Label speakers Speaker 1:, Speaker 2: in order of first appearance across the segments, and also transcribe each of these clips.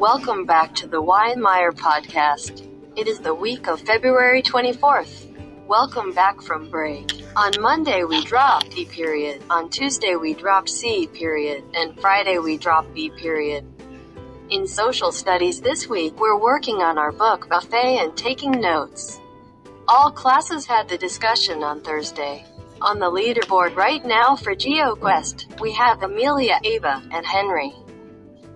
Speaker 1: Welcome back to the Weinmeyer podcast. It is the week of February 24th. Welcome back from break. On Monday we dropped D period, on Tuesday we dropped C period, and Friday we dropped B period. In social studies this week we're working on our book buffet and taking notes. All classes had the discussion on Thursday. On the leaderboard right now for GeoQuest, we have Amelia, Ava, and Henry.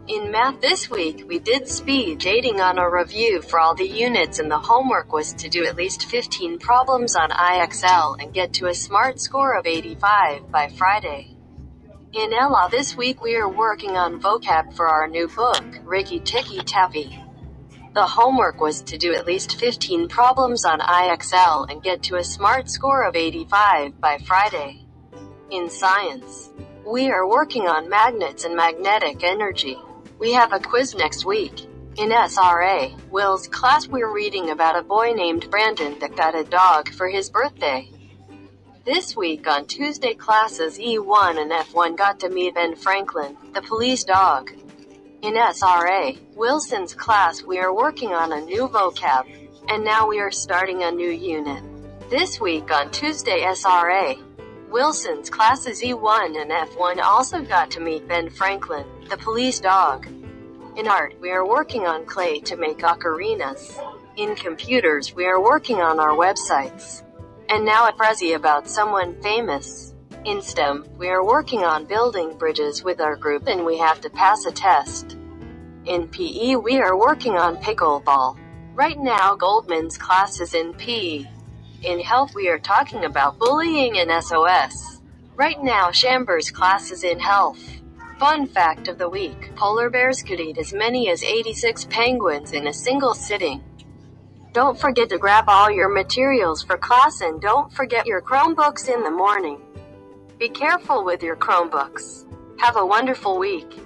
Speaker 1: In math this week, we did speed dating on a review for all the units and the homework was to do at least 15 problems on IXL and get to a smart score of 85 by Friday. In Ella this week we are working on vocab for our new book, Rikki-Tikki-Tavi. The homework was to do at least 15 problems on IXL and get to a smart score of 85 by Friday. In science, we are working on magnets and magnetic energy. We have a quiz next week. In SRA, Will's class, we're reading about a boy named Brandon that got a dog for his birthday. This week on Tuesday classes E1 and F1 got to meet Ben Franklin, the police dog. In SRA, Wilson's class we are working on a new vocab, and now we are starting a new unit. This week on Tuesday SRA, Wilson's classes E1 and F1 also got to meet Ben Franklin, the police dog. In art, we are working on clay to make ocarinas. In computers, we are working on our websites. And now a Prezi about someone famous. In STEM, we are working on building bridges with our group and we have to pass a test. In PE, we are working on pickleball. Right now, Goldman's class is in PE. In health, we are talking about bullying and SOS. Right now, Chambers' class is in health. Fun fact of the week polar bears could eat as many as 86 penguins in a single sitting. Don't forget to grab all your materials for class and don't forget your Chromebooks in the morning. Be careful with your Chromebooks. Have a wonderful week.